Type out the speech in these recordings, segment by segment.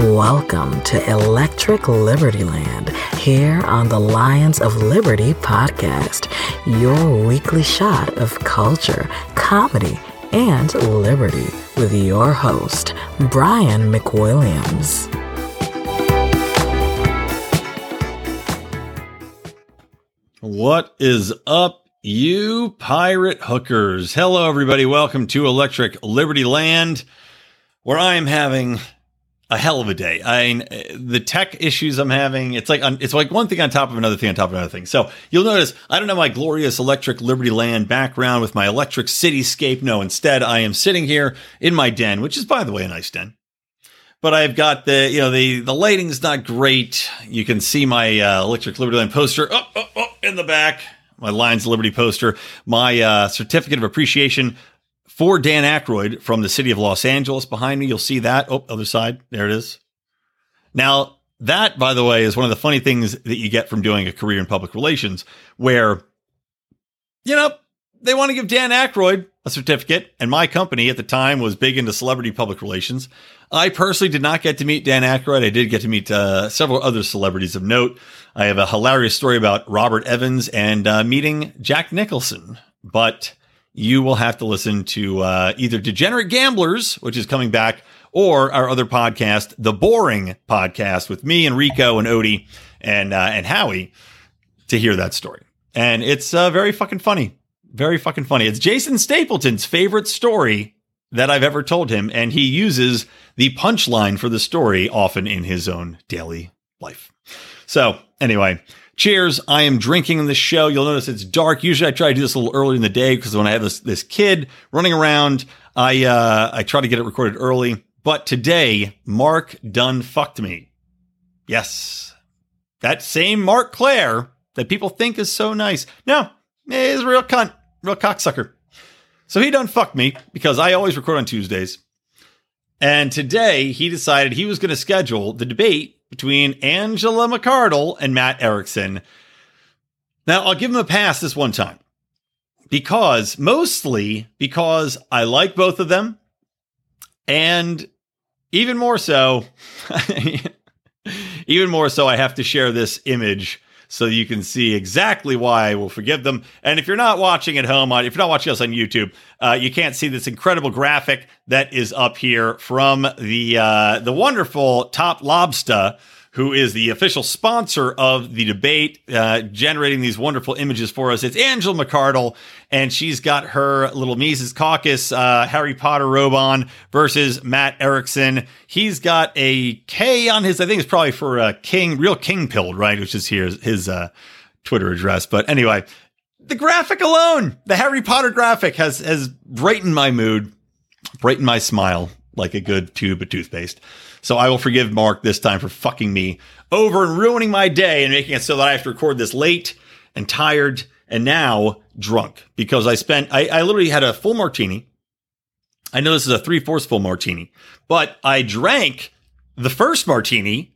Welcome to Electric Liberty Land here on the Lions of Liberty podcast, your weekly shot of culture, comedy, and liberty with your host, Brian McWilliams. What is up, you pirate hookers? Hello, everybody. Welcome to Electric Liberty Land, where I am having a hell of a day. I mean, the tech issues I'm having, it's like it's like one thing on top of another thing on top of another thing. So you'll notice I don't have my glorious electric Liberty Land background with my electric cityscape. No, instead I am sitting here in my den, which is by the way a nice den. But I've got the you know the the lighting's not great. You can see my uh, electric Liberty Land poster oh, oh, oh, in the back. My Lions Liberty poster, my uh, certificate of appreciation for Dan Aykroyd from the city of Los Angeles behind me. You'll see that. Oh, other side. There it is. Now, that, by the way, is one of the funny things that you get from doing a career in public relations, where, you know, they want to give Dan Aykroyd a certificate, and my company at the time was big into celebrity public relations. I personally did not get to meet Dan Aykroyd. I did get to meet uh, several other celebrities of note. I have a hilarious story about Robert Evans and uh, meeting Jack Nicholson, but you will have to listen to uh, either Degenerate Gamblers, which is coming back, or our other podcast, The Boring Podcast, with me and Rico and Odie and uh, and Howie to hear that story. And it's uh, very fucking funny. Very fucking funny. It's Jason Stapleton's favorite story that I've ever told him, and he uses the punchline for the story often in his own daily life. So, anyway, Cheers. I am drinking in this show. You'll notice it's dark. Usually I try to do this a little early in the day because when I have this, this kid running around, I, uh, I try to get it recorded early. But today, Marc done fucked me. Yes. That same Marc Clair that people think is so nice. No, he's a real cunt, real cocksucker. So he done fucked me because I always record on Tuesdays. And today he decided he was going to schedule the debate between Angela McArdle and Matt Erickson. Now, I'll give him a pass this one time because mostly because I like both of them. And even more so, even more so, I have to share this image so you can see exactly why I will forgive them. And if you're not watching at home, if you're not watching us on YouTube, uh, you can't see this incredible graphic that is up here from the uh, the wonderful Top Lobster who is the official sponsor of the debate, uh, generating these wonderful images for us. It's Angela McArdle, and she's got her little Mises Caucus uh, Harry Potter robe on versus Matt Erickson. He's got a K on his, I think it's probably for a King, real King Pilled, right? Which is here, his uh, Twitter address. But anyway, the graphic alone, the Harry Potter graphic has, has brightened my mood, brightened my smile like a good tube of toothpaste. So I will forgive Marc this time for fucking me over and ruining my day and making it so that I have to record this late and tired and now drunk because I spent, I, I literally had a full martini. I know this is a three fourths full martini, but I drank the first martini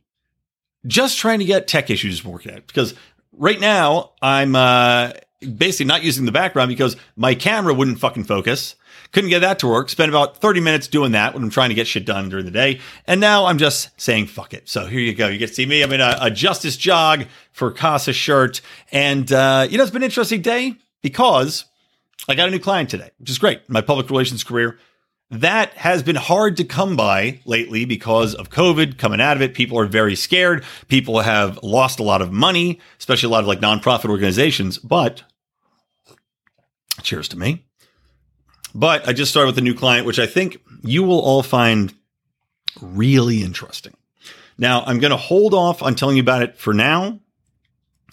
just trying to get tech issues worked out because right now I'm uh, basically not using the background because my camera wouldn't fucking focus. Couldn't get that to work. Spent about 30 minutes doing that when I'm trying to get shit done during the day. And now I'm just saying fuck it. So here you go. You get to see me. I'm in a, a Justice jog for Casa shirt. And, uh, you know, it's been an interesting day because I got a new client today, which is great. My public relations career. That has been hard to come by lately because of COVID coming out of it. People are very scared. People have lost a lot of money, especially a lot of like nonprofit organizations. But cheers to me. But I just started with a new client, which I think you will all find really interesting. Now, I'm going to hold off on telling you about it for now.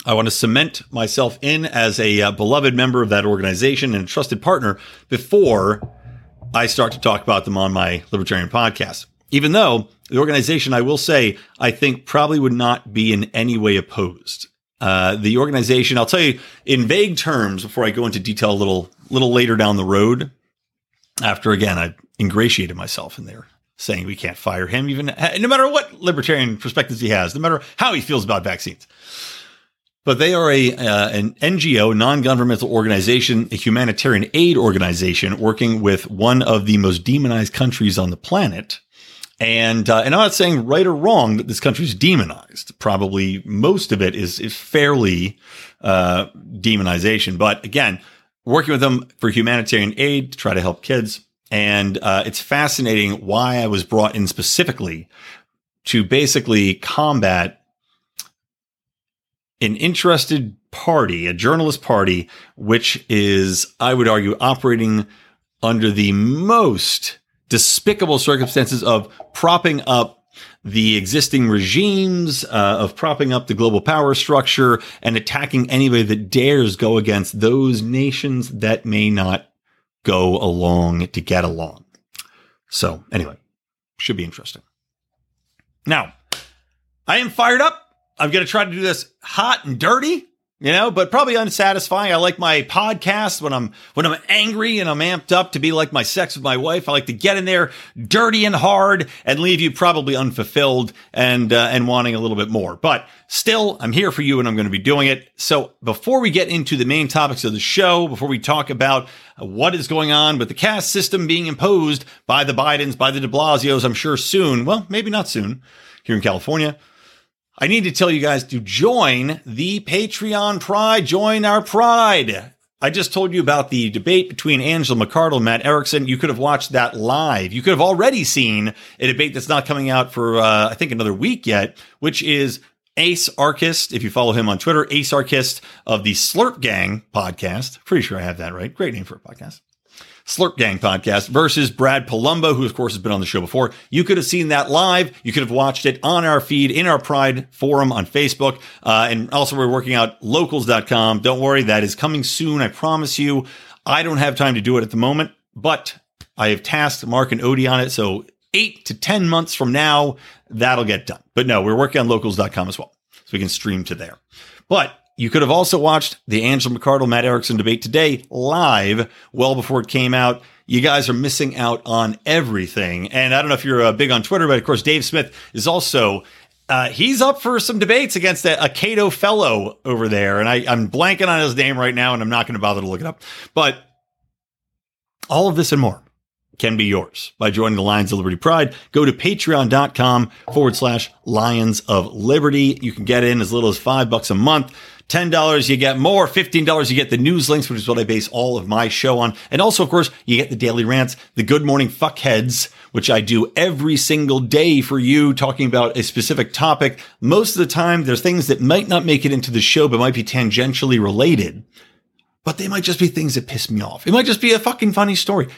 I want to cement myself in as a uh, beloved member of that organization and a trusted partner before I start to talk about them on my libertarian podcast. Even though the organization, I will say, I think probably would not be in any way opposed. Uh, the organization, I'll tell you in vague terms before I go into detail a little, little later down the road after again I ingratiated myself in there saying we can't fire him even no matter what libertarian perspectives he has no matter how he feels about vaccines. But they are a uh, an NGO non-governmental organization a humanitarian aid organization working with one of the most demonized countries on the planet And uh, and I'm not saying right or wrong that this country's demonized. Probably most of it is is fairly uh, demonization. But again, working with them for humanitarian aid to try to help kids, and uh, it's fascinating why I was brought in specifically to basically combat an interested party, a journalist party, which is, I would argue, operating under the most despicable circumstances of propping up the existing regimes, uh, of propping up the global power structure and attacking anybody that dares go against those nations that may not go along to get along. So, anyway, should be interesting. Now, I am fired up. I'm going to try to do this hot and dirty you know, but probably unsatisfying. I like my podcast when I'm when I'm angry and I'm amped up to be like my sex with my wife. I like to get in there dirty and hard and leave you probably unfulfilled and uh, and wanting a little bit more. But still, I'm here for you and I'm going to be doing it. So before we get into the main topics of the show, before we talk about what is going on with the caste system being imposed by the Bidens, by the De Blasios, I'm sure soon. Well, maybe not soon here in California. I need to tell you guys to join the Patreon Pride. Join our Pride. I just told you about the debate between Angela McArdle and Matt Erickson. You could have watched that live. You could have already seen a debate that's not coming out for, uh, I think, another week yet, which is Ace Archist. If you follow him on Twitter, Ace Archist of the Slurp Gang podcast. Pretty sure I have that right. Great name for a podcast. Slurp Gang podcast versus Brad Polumbo, who of course has been on the show before. You could have seen that live. You could have watched it on our feed in our Pride forum on Facebook. Uh, and also we're working out locals.com. Don't worry. That is coming soon. I promise you. I don't have time to do it at the moment, but I have tasked Marc and Odie on it. So eight to 10 months from now, that'll get done. But no, we're working on locals.com as well. So we can stream to there. But you could have also watched the Angela McArdle Matt Erickson debate today live well before it came out. You guys are missing out on everything. And I don't know if you're uh, big on Twitter, but of course, Dave Smith is also. Uh, he's up for some debates against a, a Cato fellow over there. And I, I'm blanking on his name right now, and I'm not going to bother to look it up. But all of this and more can be yours by joining the Lions of Liberty Pride. Go to patreon.com forward slash Lions of Liberty. You can get in as little as five bucks a month. $10, you get more. $15, you get the news links, which is what I base all of my show on. And also, of course, you get the daily rants, the good morning fuckheads, which I do every single day for you, talking about a specific topic. Most of the time, there's things that might not make it into the show, but might be tangentially related. But they might just be things that piss me off. It might just be a fucking funny story.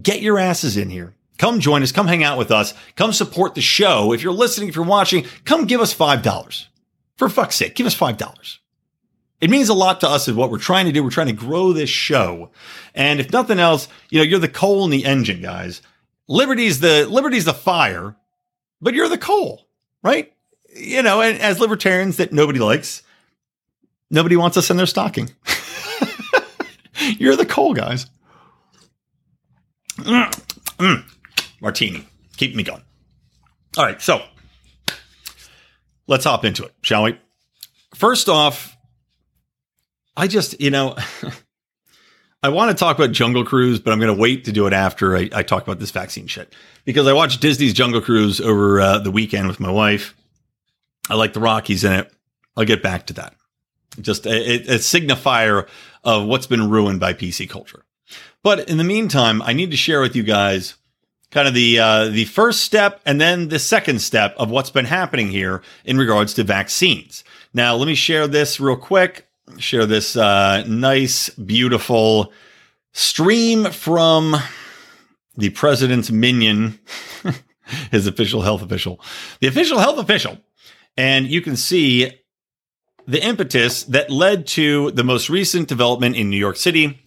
Get your asses in here. Come join us. Come hang out with us. Come support the show. If you're listening, if you're watching, come give us $5. For fuck's sake, give us $5. It means a lot to us of what we're trying to do. We're trying to grow this show. And if nothing else, you know, you're the coal in the engine, guys. Liberty's the Liberty's the fire, but you're the coal, right? You know, and as libertarians that nobody likes, nobody wants us in their stocking. you're the coal, guys. Mm, mm. Martini. Keep me going. All right, so let's hop into it, shall we? First off, I just, you know, I want to talk about Jungle Cruise, but I'm going to wait to do it after I, I, talk about this vaccine shit because I watched Disney's Jungle Cruise over uh, the weekend with my wife. I like the Rockies in it. I'll get back to that. Just a, a signifier of what's been ruined by PC culture. But in the meantime, I need to share with you guys kind of the uh, the first step and then the second step of what's been happening here in regards to vaccines. Now, let me share this real quick share this uh, nice, beautiful stream from the president's minion, his official health official, the official health official. And you can see the impetus that led to the most recent development in New York City.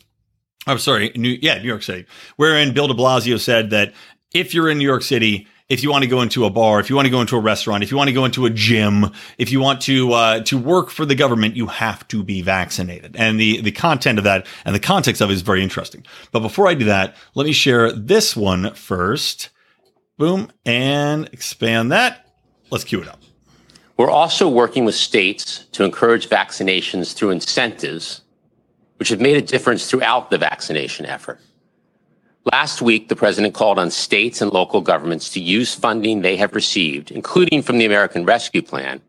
I'm sorry, New, yeah, New York City, wherein Bill de Blasio said that if you're in New York City, if you want to go into a bar, if you want to go into a restaurant, if you want to go into a gym, if you want to uh, to work for the government, you have to be vaccinated. And the the content of that and the context of it is very interesting. But before I do that, let me share this one first. Boom, and expand that. Let's cue it up. We're also working with states to encourage vaccinations through incentives, which have made a difference throughout the vaccination effort. Last week, the president called on states and local governments to use funding they have received, including from the American Rescue Plan,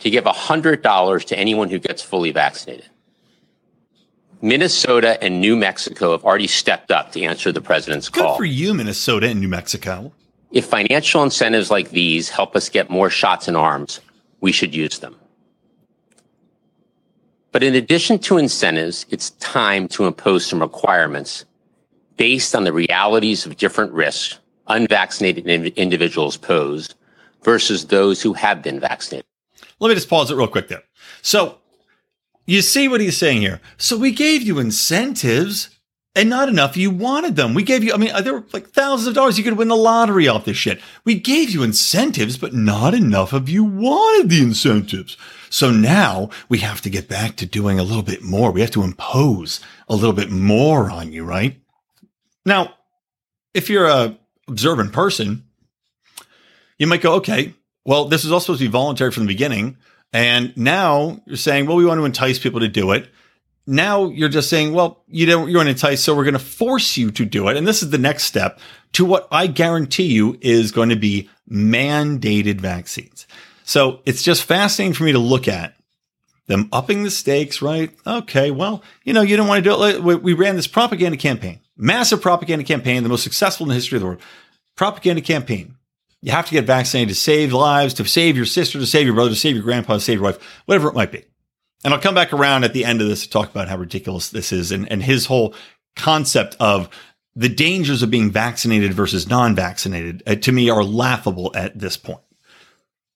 to give $100 to anyone who gets fully vaccinated. Minnesota and New Mexico have already stepped up to answer the president's Good call. Good for you, Minnesota and New Mexico. If financial incentives like these help us get more shots in arms, we should use them. But in addition to incentives, it's time to impose some requirements based on the realities of different risks unvaccinated individuals pose versus those who have been vaccinated. Let me just pause it real quick there. So you see what he's saying here. So we gave you incentives and not enough you wanted them. We gave you, I mean, there were like thousands of dollars. You could win the lottery off this shit. We gave you incentives, but not enough of you wanted the incentives. So now we have to get back to doing a little bit more. We have to impose a little bit more on you, right? Now, if you're a observant person, you might go, okay, well, this is all supposed to be voluntary from the beginning. And now you're saying, well, we want to entice people to do it. Now you're just saying, well, you don't, you're entice, so we're going to force you to do it. And this is the next step to what I guarantee you is going to be mandated vaccines. So it's just fascinating for me to look at them upping the stakes, right? Okay, well, you know, you don't want to do it. We ran this propaganda campaign, massive propaganda campaign, the most successful in the history of the world. Propaganda campaign. You have to get vaccinated to save lives, to save your sister, to save your brother, to save your grandpa, to save your wife, whatever it might be. And I'll come back around at the end of this to talk about how ridiculous this is and, and his whole concept of the dangers of being vaccinated versus non-vaccinated uh, to me are laughable at this point.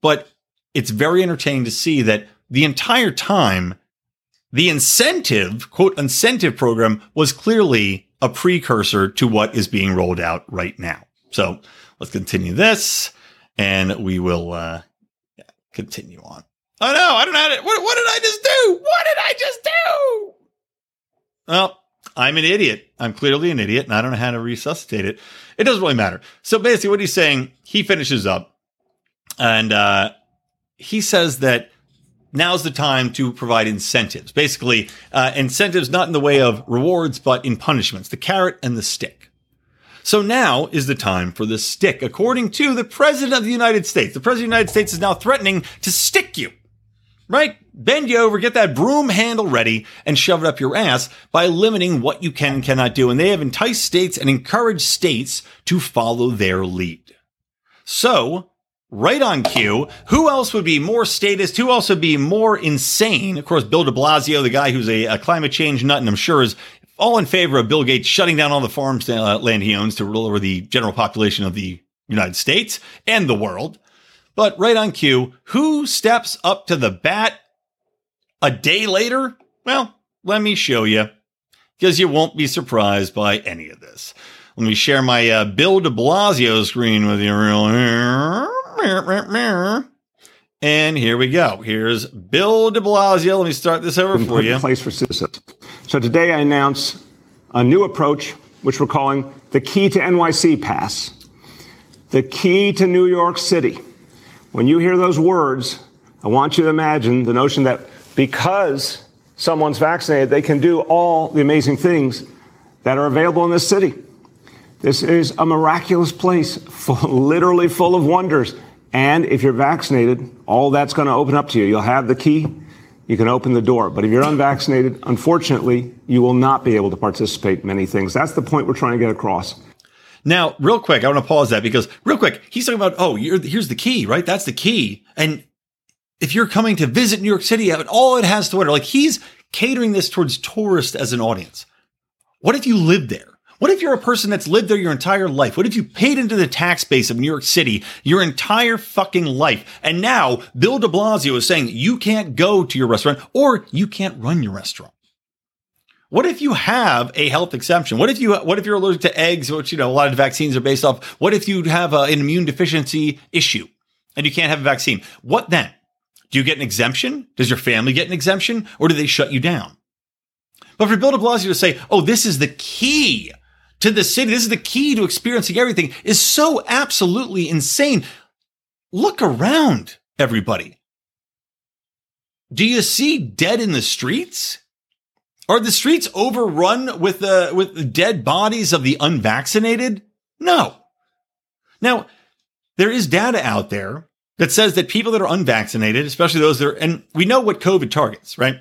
But it's very entertaining to see that the entire time, the incentive, quote, incentive program was clearly a precursor to what is being rolled out right now. So let's continue this and we will uh, continue on. Oh no, I don't know how to. What, what did I just do? What did I just do? Well, I'm an idiot. I'm clearly an idiot and I don't know how to resuscitate it. It doesn't really matter. So basically, what he's saying, he finishes up and uh, he says that now's the time to provide incentives. Basically, uh, incentives not in the way of rewards, but in punishments, the carrot and the stick. So now is the time for the stick, according to the President of the United States. The President of the United States is now threatening to stick you, right? Bend you over, get that broom handle ready, and shove it up your ass by limiting what you can and cannot do. And they have enticed states and encouraged states to follow their lead. So right on cue. Who else would be more statist? Who else would be more insane? Of course, Bill de Blasio, the guy who's a, a climate change nut, and I'm sure is all in favor of Bill Gates shutting down all the farms uh, land he owns to rule over the general population of the United States and the world. But right on cue, who steps up to the bat a day later? Well, let me show you, because you won't be surprised by any of this. Let me share my uh, Bill de Blasio screen with you real and here we go. Here's Bill de Blasio. Let me start this over for you. Place for citizens. So today I announce a new approach, which we're calling the Key to NYC Pass. The key to New York City. When you hear those words, I want you to imagine the notion that because someone's vaccinated, they can do all the amazing things that are available in this city. This is a miraculous place, full, literally full of wonders. And if you're vaccinated, all that's going to open up to you. You'll have the key. You can open the door. But if you're unvaccinated, unfortunately, you will not be able to participate in many things. That's the point we're trying to get across. Now, real quick, I want to pause that because real quick, he's talking about, oh, here's the key, right? That's the key. And if you're coming to visit New York City, all it has to wonder, like he's catering this towards tourists as an audience. What if you lived there? What if you're a person that's lived there your entire life? What if you paid into the tax base of New York City your entire fucking life? And now Bill de Blasio is saying you can't go to your restaurant or you can't run your restaurant. What if you have a health exemption? What if you what if you're allergic to eggs, which you know a lot of vaccines are based off? What if you have a, an immune deficiency issue and you can't have a vaccine? What then? Do you get an exemption? Does your family get an exemption, or do they shut you down? But for Bill de Blasio to say, "Oh, this is the key to the city. This is the key to experiencing everything is so absolutely insane. Look around, everybody. Do you see dead in the streets? Are the streets overrun with the with the dead bodies of the unvaccinated? No. Now, there is data out there that says that people that are unvaccinated, especially those that are, and we know what COVID targets, right?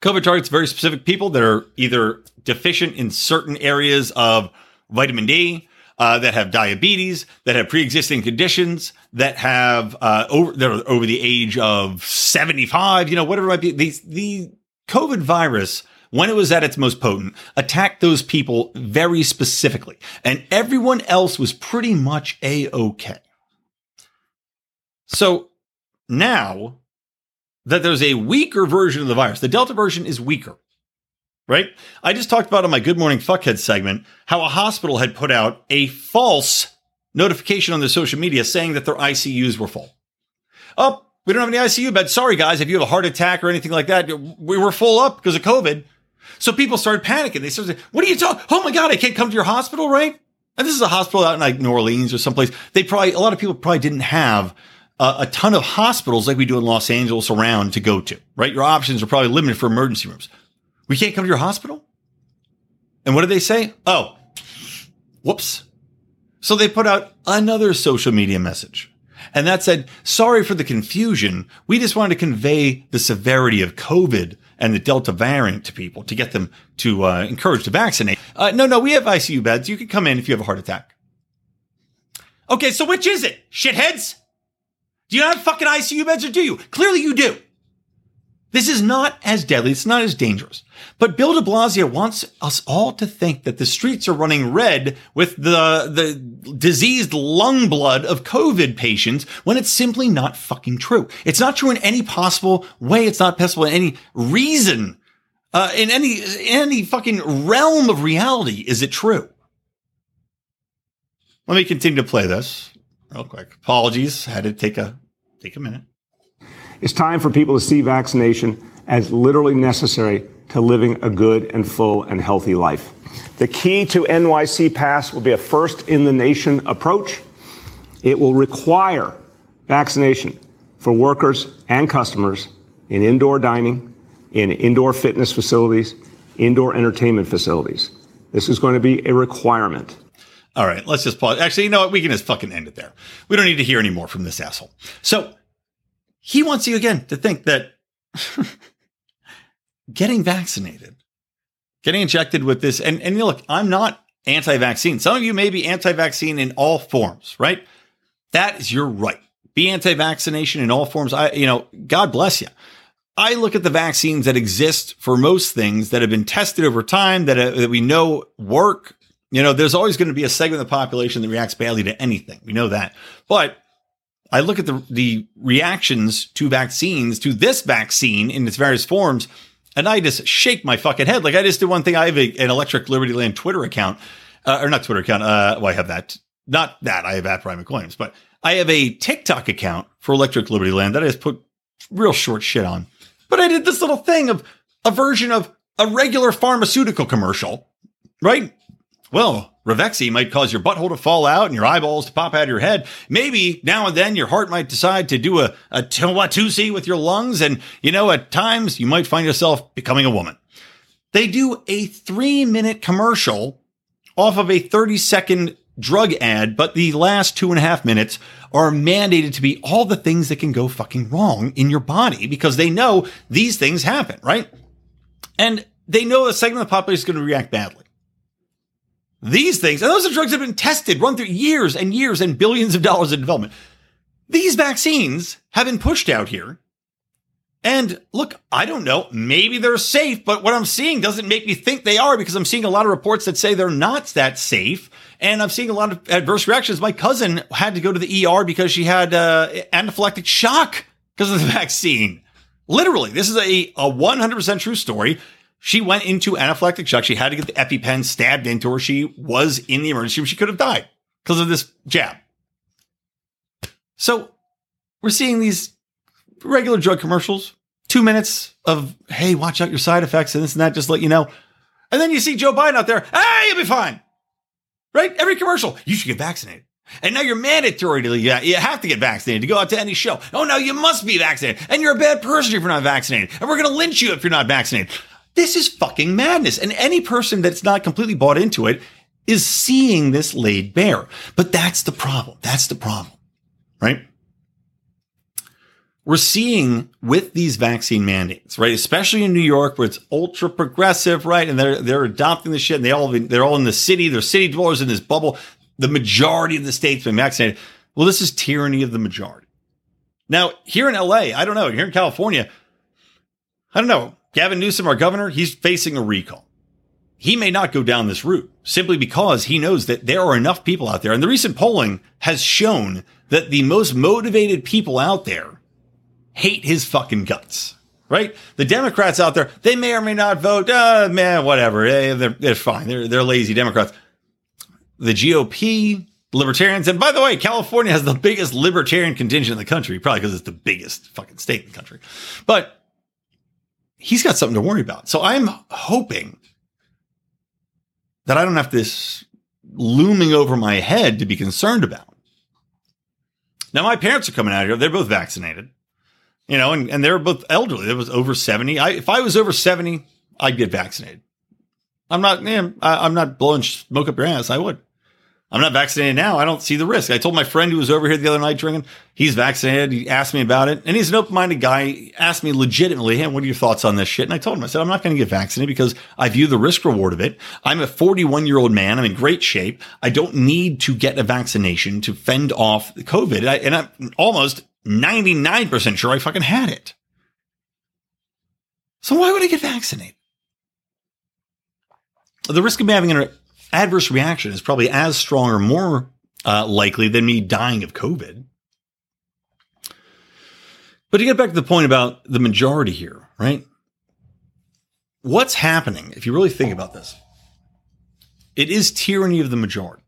COVID targets very specific people that are either deficient in certain areas of vitamin D, uh, that have diabetes, that have pre-existing conditions, that have uh, over that are over the age of seventy-five. You know, whatever it might be. These the COVID virus, when it was at its most potent, attacked those people very specifically, and everyone else was pretty much a okay. So now that there's a weaker version of the virus, the Delta version is weaker right? I just talked about on my Good Morning Fuckhead segment how a hospital had put out a false notification on their social media saying that their ICUs were full. Oh, we don't have any ICU beds. Sorry, guys. If you have a heart attack or anything like that, we were full up because of COVID. So people started panicking. They started, saying, what are you talking? Oh my God, I can't come to your hospital, right? And this is a hospital out in like New Orleans or someplace. They probably, a lot of people probably didn't have a, a ton of hospitals like we do in Los Angeles around to go to, right? Your options are probably limited for emergency rooms. We can't come to your hospital? And what did they say? Oh, whoops. So they put out another social media message. And that said, sorry for the confusion. We just wanted to convey the severity of COVID and the Delta variant to people to get them to uh, encourage to vaccinate. Uh, no, no, we have ICU beds. You can come in if you have a heart attack. Okay, so which is it? Shitheads? Do you have fucking ICU beds or do you? Clearly you do. This is not as deadly. It's not as dangerous. But Bill de Blasio wants us all to think that the streets are running red with the, the diseased lung blood of COVID patients when it's simply not fucking true. It's not true in any possible way. It's not possible in any reason, uh, in any, any fucking realm of reality. Is it true? Let me continue to play this real quick. Apologies. Had to take a, take a minute. It's time for people to see vaccination as literally necessary to living a good and full and healthy life. The key to NYC Pass will be a first in the nation approach. It will require vaccination for workers and customers in indoor dining, in indoor fitness facilities, indoor entertainment facilities. This is going to be a requirement. All right, let's just pause. Actually, you know what? We can just fucking end it there. We don't need to hear any more from this asshole. So, he wants you again to think that getting vaccinated, getting injected with this, and, and look, I'm not anti vaccine. Some of you may be anti vaccine in all forms, right? That is your right. Be anti vaccination in all forms. I, you know, God bless you. I look at the vaccines that exist for most things that have been tested over time that, uh, that we know work. You know, there's always going to be a segment of the population that reacts badly to anything. We know that. But I look at the, the reactions to vaccines, to this vaccine in its various forms, and I just shake my fucking head. Like I just did one thing. I have a, an Electric Liberty Land Twitter account, uh, or not Twitter account. Uh, well, I have that. Not that I have at Brian McWilliams, but I have a TikTok account for Electric Liberty Land that I just put real short shit on. But I did this little thing of a version of a regular pharmaceutical commercial, right? Well, Ravexi might cause your butthole to fall out and your eyeballs to pop out of your head. Maybe now and then your heart might decide to do a, a Watusi with your lungs. And, you know, at times you might find yourself becoming a woman. They do a three minute commercial off of a 30 second drug ad, but the last two and a half minutes are mandated to be all the things that can go fucking wrong in your body because they know these things happen, right? And they know a segment of the population is going to react badly. These things, and those are drugs that have been tested, run through years and years and billions of dollars in development. These vaccines have been pushed out here. And look, I don't know. Maybe they're safe, but what I'm seeing doesn't make me think they are because I'm seeing a lot of reports that say they're not that safe. And I'm seeing a lot of adverse reactions. My cousin had to go to the ER because she had uh, anaphylactic shock because of the vaccine. Literally, this is a, a 100% true story. She went into anaphylactic shock. She had to get the EpiPen stabbed into her. She was in the emergency room. She could have died because of this jab. So we're seeing these regular drug commercials, two minutes of, hey, watch out your side effects and this and that, just let you know. And then you see Joe Biden out there, hey, you'll be fine. Right? Every commercial, you should get vaccinated. And now you're mandatory to, you have to get vaccinated to go out to any show. Oh, no, you must be vaccinated. And you're a bad person if you're not vaccinated. And we're going to lynch you if you're not vaccinated. This is fucking madness. And any person that's not completely bought into it is seeing this laid bare. But that's the problem. That's the problem, right? We're seeing with these vaccine mandates, right? Especially in New York, where it's ultra progressive, right? And they're they're adopting the shit. And they all they're all in the city. They're city dwellers in this bubble. The majority of the state's been vaccinated. Well, this is tyranny of the majority. Now, here in LA, I don't know. Here in California, I don't know. Gavin Newsom, our governor, he's facing a recall. He may not go down this route simply because he knows that there are enough people out there. And the recent polling has shown that the most motivated people out there hate his fucking guts, right? The Democrats out there, they may or may not vote. Uh, man, whatever. They're, they're fine. They're, they're lazy Democrats. The GOP, libertarians, and by the way, California has the biggest libertarian contingent in the country, probably because it's the biggest fucking state in the country. But he's got something to worry about. So I'm hoping that I don't have this looming over my head to be concerned about. Now, my parents are coming out here. They're both vaccinated, you know, and, and they're both elderly. It was over 70. I, if I was over 70, I'd get vaccinated. I'm not, man, I, I'm not blowing smoke up your ass. I would. I'm not vaccinated now. I don't see the risk. I told my friend who was over here the other night drinking, he's vaccinated. He asked me about it. And he's an open minded guy. He asked me legitimately, hey, what are your thoughts on this shit? And I told him, I said, I'm not going to get vaccinated because I view the risk reward of it. I'm a 41 year old man. I'm in great shape. I don't need to get a vaccination to fend off COVID. I, and I'm almost 99% sure I fucking had it. So why would I get vaccinated? The risk of me having an adverse reaction is probably as strong or more uh, likely than me dying of COVID. But to get back to the point about the majority here, right? What's happening, if you really think about this, it is tyranny of the majority.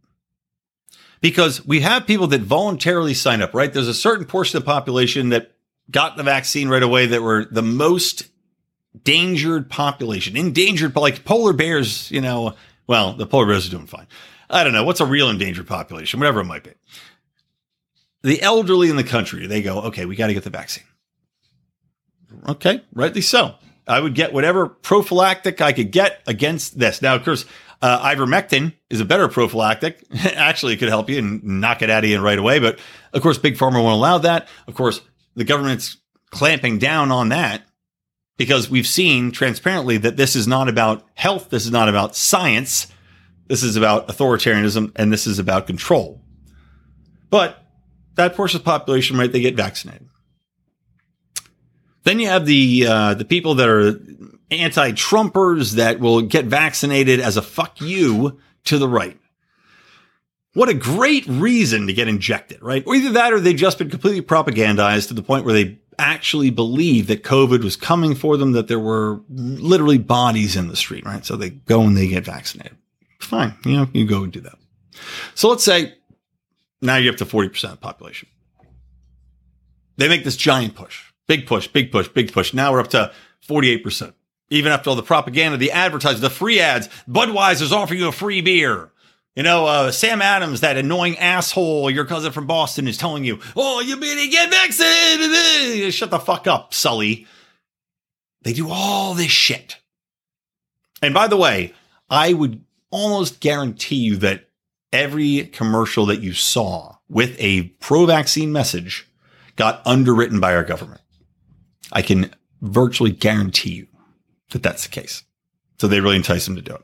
Because we have people that voluntarily sign up, right? There's a certain portion of the population that got the vaccine right away that were the most endangered population, endangered, like polar bears, you know, well, the polar bears are doing fine. I don't know. What's a real endangered population? Whatever it might be. The elderly in the country, they go, okay, we got to get the vaccine. Okay, rightly so. I would get whatever prophylactic I could get against this. Now, of course, uh, ivermectin is a better prophylactic. Actually, it could help you and knock it out of you right away. But of course, Big Pharma won't allow that. Of course, the government's clamping down on that because we've seen transparently that this is not about health. This is not about science. This is about authoritarianism and this is about control. But that portion of the population, right, they get vaccinated. Then you have the uh, the people that are anti-Trumpers that will get vaccinated as a fuck you to the right. What a great reason to get injected, right? Or either that or they've just been completely propagandized to the point where they actually believe that COVID was coming for them, that there were literally bodies in the street, right? So they go and they get vaccinated. Fine. You know, you go and do that. So let's say now you're up to 40% of the population. They make this giant push, big push, big push, big push. Now we're up to 48%. Even after all the propaganda, the advertising, the free ads, Budweiser's offering you a free beer. You know, uh, Sam Adams, that annoying asshole, your cousin from Boston, is telling you, "Oh, you better get vaccinated." Shut the fuck up, Sully. They do all this shit. And by the way, I would almost guarantee you that every commercial that you saw with a pro-vaccine message got underwritten by our government. I can virtually guarantee you that that's the case. So they really entice them to do it.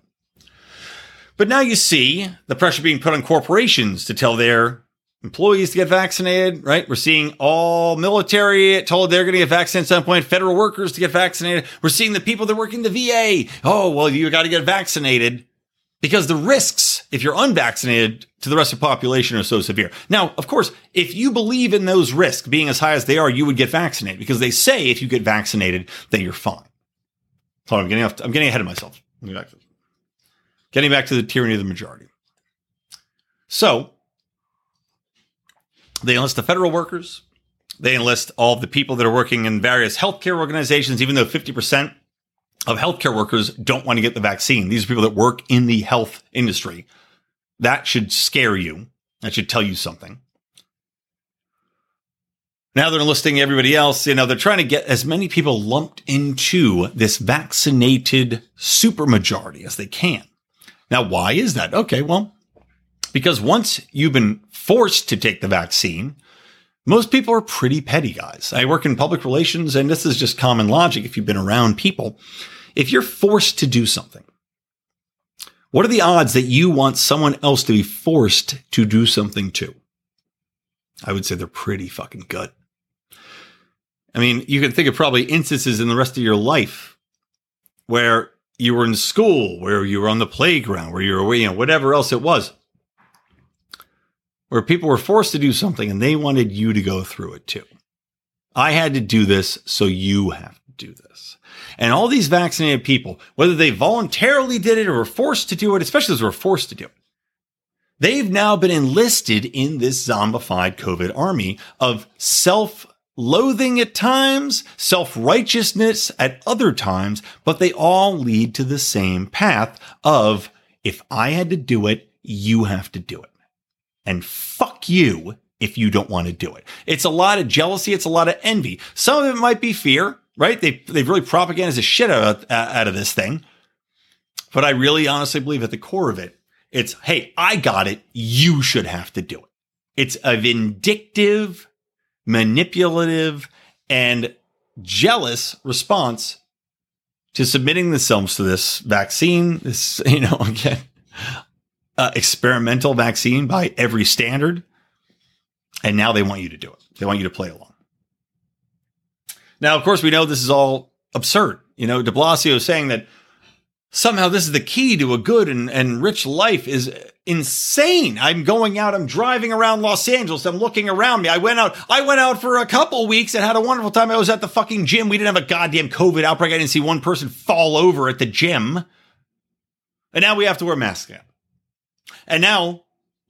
But now you see the pressure being put on corporations to tell their employees to get vaccinated, right? We're seeing all military told they're going to get vaccinated at some point, federal workers to get vaccinated. We're seeing the people that work in the VA. Oh, well, you got to get vaccinated because the risks, if you're unvaccinated to the rest of the population are so severe. Now, of course, if you believe in those risks being as high as they are, you would get vaccinated because they say if you get vaccinated, then you're fine. Hold on, I'm getting off, I'm getting ahead of myself. Getting back to the tyranny of the majority. So they enlist the federal workers. They enlist all the people that are working in various healthcare organizations, even though 50% of healthcare workers don't want to get the vaccine. These are people that work in the health industry. That should scare you. That should tell you something. Now they're enlisting everybody else. You know, they're trying to get as many people lumped into this vaccinated supermajority as they can. Now, why is that? Okay, well, because once you've been forced to take the vaccine, most people are pretty petty guys. I work in public relations, and this is just common logic if you've been around people. If you're forced to do something, what are the odds that you want someone else to be forced to do something too? I would say they're pretty fucking good. I mean, you can think of probably instances in the rest of your life where you were in school, where you were on the playground, where you were, you know, whatever else it was, where people were forced to do something and they wanted you to go through it too. I had to do this, so you have to do this. And all these vaccinated people, whether they voluntarily did it or were forced to do it, especially those who were forced to do it, they've now been enlisted in this zombified COVID army of self loathing at times, self righteousness at other times, but they all lead to the same path of if I had to do it, you have to do it. And fuck you if you don't want to do it. It's a lot of jealousy. It's a lot of envy. Some of it might be fear, right? They, they've really propagandized the shit out, uh, out of this thing. But I really honestly believe at the core of it, it's, hey, I got it. You should have to do it. It's a vindictive, manipulative, and jealous response to submitting themselves to this vaccine, this, you know, again, uh, experimental vaccine by every standard. And now they want you to do it. They want you to play along. Now, of course, we know this is all absurd. You know, de Blasio saying that somehow this is the key to a good and, and rich life is insane. I'm going out, I'm driving around Los Angeles, I'm looking around me. I went out, I went out for a couple weeks and had a wonderful time. I was at the fucking gym. We didn't have a goddamn COVID outbreak. I didn't see one person fall over at the gym. And now we have to wear masks again. And now,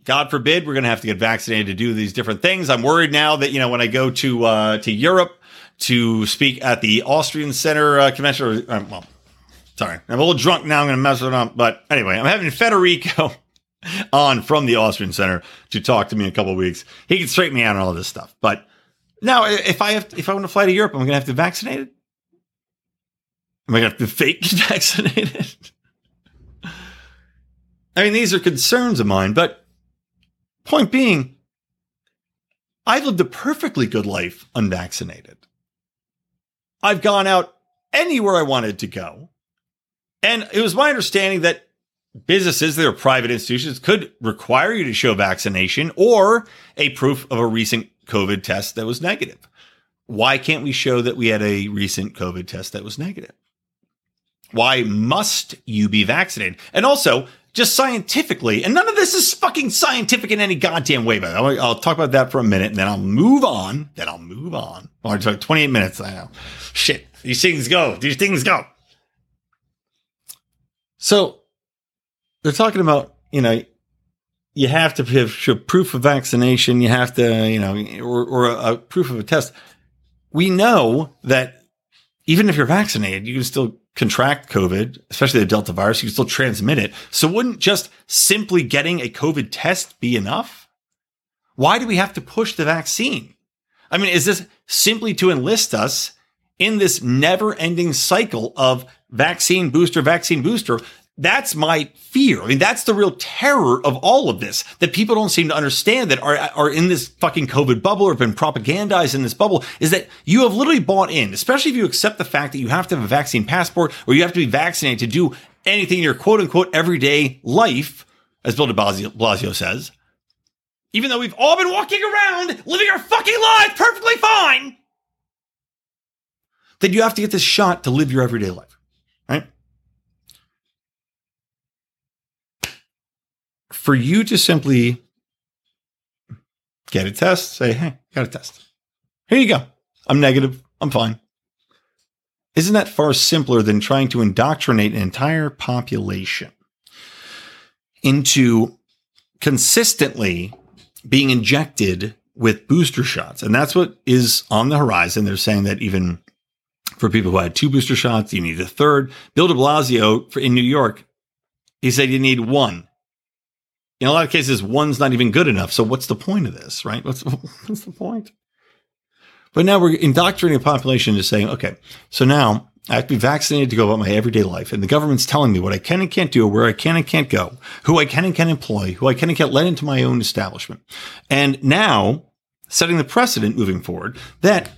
God forbid, we're going to have to get vaccinated to do these different things. I'm worried now that, you know, when I go to, uh, to Europe to speak at the Austrian Center uh, convention, or, uh, well, sorry, I'm a little drunk now. I'm going to mess it up. But anyway, I'm having Federico on from the Austrian Center to talk to me in a couple weeks. He can straighten me out on all this stuff. But now, if I have, if I want to fly to Europe, I'm going to have to vaccinate it. Am I going to have to fake vaccinated? I mean, these are concerns of mine, but point being, I've lived a perfectly good life unvaccinated. I've gone out anywhere I wanted to go. And it was my understanding that businesses that are private institutions could require you to show vaccination or a proof of a recent COVID test that was negative. Why can't we show that we had a recent COVID test that was negative? Why must you be vaccinated? And also, just scientifically, and none of this is fucking scientific in any goddamn way, but I'll, I'll talk about that for a minute and then I'll move on. Then I'll move on. Oh, it's like 28 minutes. I know. Shit. These things go. These things go. So they're talking about, you know, you have to have proof of vaccination. You have to, you know, or, or a, a proof of a test. We know that even if you're vaccinated, you can still contract COVID, especially the Delta virus. You can still transmit it. So wouldn't just simply getting a COVID test be enough? Why do we have to push the vaccine? I mean, is this simply to enlist us in this never ending cycle of vaccine booster, vaccine booster that's my fear. I mean, that's the real terror of all of this that people don't seem to understand that are, are in this fucking COVID bubble or have been propagandized in this bubble is that you have literally bought in, especially if you accept the fact that you have to have a vaccine passport or you have to be vaccinated to do anything in your quote unquote everyday life, as Bill de Blasio, Blasio says. Even though we've all been walking around living our fucking lives perfectly fine, that you have to get this shot to live your everyday life, right? For you to simply get a test, say, hey, got a test. Here you go. I'm negative. I'm fine. Isn't that far simpler than trying to indoctrinate an entire population into consistently being injected with booster shots? And that's what is on the horizon. They're saying that even for people who had two booster shots, you need a third. Bill de Blasio in New York, he said you need one in a lot of cases, one's not even good enough. So what's the point of this, right? What's, what's the point? But now we're indoctrinating a population into saying, okay, so now I have to be vaccinated to go about my everyday life. And the government's telling me what I can and can't do, where I can and can't go, who I can and can't employ, who I can and can't let into my own establishment. And now setting the precedent moving forward that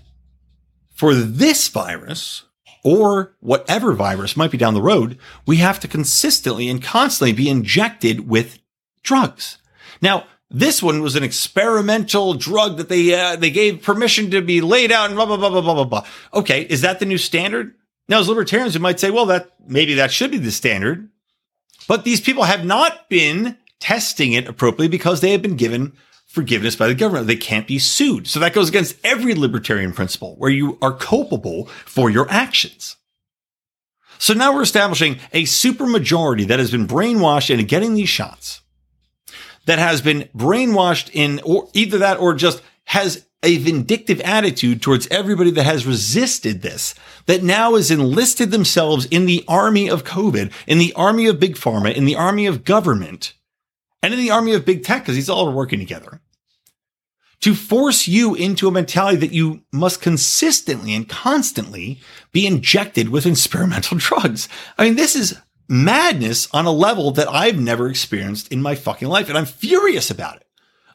for this virus or whatever virus might be down the road, we have to consistently and constantly be injected with drugs. Now, this one was an experimental drug that they uh, they gave permission to be laid out and blah blah blah blah blah blah blah. Okay, is that the new standard? Now, as libertarians, we might say, well, that maybe that should be the standard, but these people have not been testing it appropriately because they have been given forgiveness by the government. They can't be sued. So that goes against every libertarian principle where you are culpable for your actions. So now we're establishing a supermajority that has been brainwashed into getting these shots that has been brainwashed in or either that or just has a vindictive attitude towards everybody that has resisted this, that now has enlisted themselves in the army of COVID, in the army of big pharma, in the army of government, and in the army of big tech, because these all are working together, to force you into a mentality that you must consistently and constantly be injected with experimental drugs. I mean, this is madness on a level that I've never experienced in my fucking life. And I'm furious about it.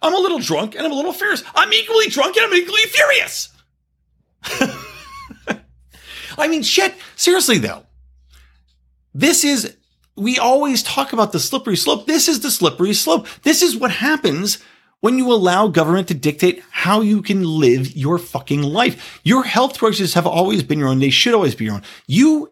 I'm a little drunk and I'm a little furious. I'm equally drunk and I'm equally furious. I mean, shit. Seriously, though, this is, we always talk about the slippery slope. This is the slippery slope. This is what happens when you allow government to dictate how you can live your fucking life. Your health choices have always been your own. They should always be your own. You,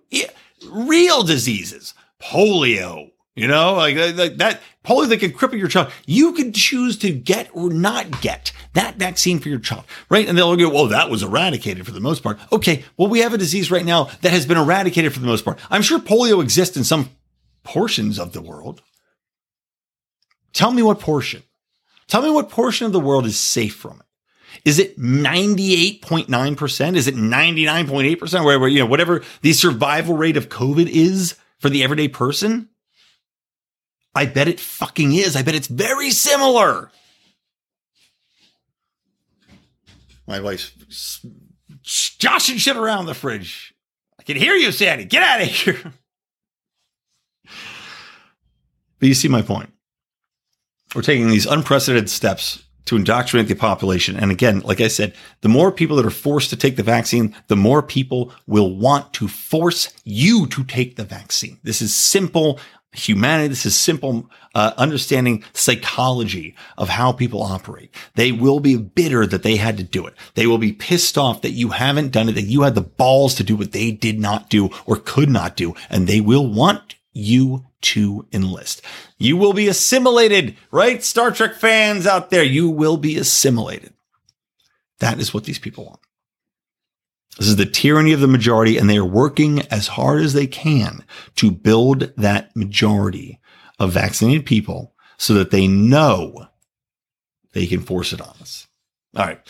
real diseases polio. You know, like, like that polio that can cripple your child. You can choose to get or not get that vaccine for your child, right? And they'll go, well, that was eradicated for the most part. Okay, well, we have a disease right now that has been eradicated for the most part. I'm sure polio exists in some portions of the world. Tell me what portion. Tell me what portion of the world is safe from it. Is it 98.9%? Is it 99.8%? Where, you know, whatever the survival rate of COVID is for the everyday person? I bet it fucking is. I bet it's very similar. My wife's joshing shit around the fridge. I can hear you, Sandy. Get out of here. But you see my point. We're taking these unprecedented steps to indoctrinate the population. And again, like I said, the more people that are forced to take the vaccine, the more people will want to force you to take the vaccine. This is simple humanity. This is simple uh, understanding psychology of how people operate. They will be bitter that they had to do it. They will be pissed off that you haven't done it, that you had the balls to do what they did not do or could not do. And they will want you to enlist. You will be assimilated, right? Star Trek fans out there, you will be assimilated. That is what these people want. This is the tyranny of the majority, and they are working as hard as they can to build that majority of vaccinated people so that they know they can force it on us. All right.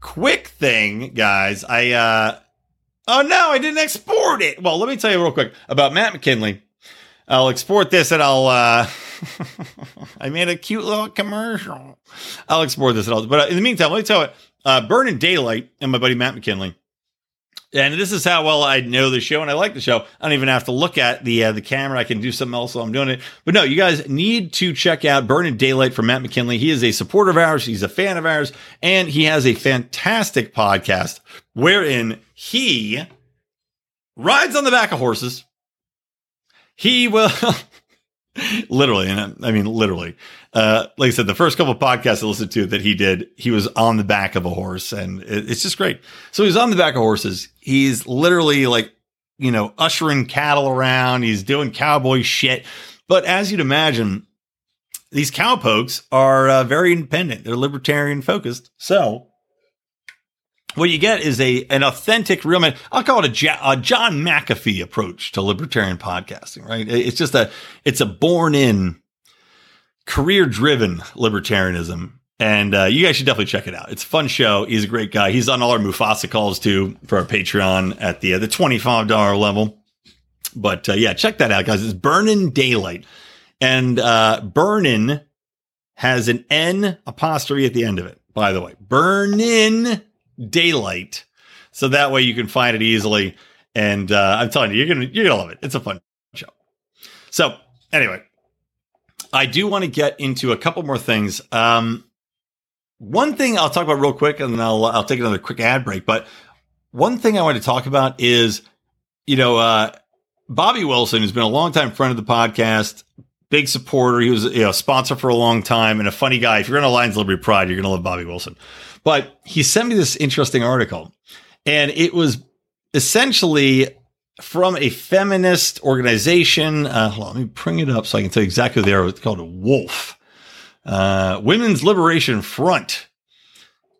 Quick thing, guys. I, uh, oh no, I didn't export it. Well, let me tell you real quick about Matt McKinley. I'll export this and I'll, uh, I made a cute little commercial. I'll export this and all. But uh, in the meantime, let me tell you, uh, Burning Daylight and my buddy Matt McKinley. And this is how well I know the show and I like the show. I don't even have to look at the uh, the camera. I can do something else while I'm doing it. But no, you guys need to check out Burning Daylight from Matt McKinley. He is a supporter of ours. He's a fan of ours, and he has a fantastic podcast wherein he rides on the back of horses he will literally, and I mean literally. Uh, like I said, the first couple podcasts I listened to that he did, he was on the back of a horse, and it, it's just great. So he's on the back of horses. He's literally like, you know, ushering cattle around. He's doing cowboy shit. But as you'd imagine, these cowpokes are uh, very independent. They're libertarian focused. So what you get is a an authentic real man. I'll call it a, a, John McAfee approach to libertarian podcasting. Right? It's just a it's a born in career driven libertarianism. And uh, you guys should definitely check it out. It's a fun show. He's a great guy. He's on all our Mufasa calls too for our Patreon at the uh, the twenty five dollar level. But uh, yeah, check that out, guys. It's Burning Daylight, and uh, Burnin has an N apostrophe at the end of it. By the way, Burnin daylight, so that way you can find it easily. And uh, I'm telling you, you're gonna you're gonna love it. It's a fun show. So anyway, I do want to get into a couple more things. Um, one thing I'll talk about real quick, and then I'll I'll take another quick ad break. But one thing I want to talk about is, you know, uh, Bobby Wilson, who's been a longtime friend of the podcast, big supporter. He was you know, a sponsor for a long time and a funny guy. If you're in Alliance Liberty Pride, you're going to love Bobby Wilson. But he sent me this interesting article, and it was essentially from a feminist organization. Uh, hold on, let me bring it up so I can tell you exactly are. It's called Wolf, uh, Women's Liberation Front.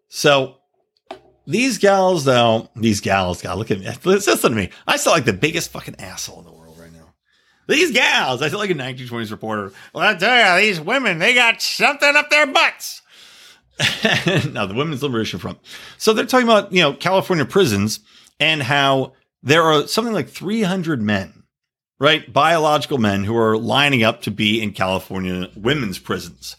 So these gals, though, these gals, God, look at me. Listen to me. I sound like the biggest fucking asshole in the world right now. These gals, I feel like a 1920s reporter. Well, I tell you, these women, they got something up their butts. now, the Women's Liberation Front. So they're talking about, you know, California prisons and how there are something like 300 men, right? Biological men who are lining up to be in California women's prisons.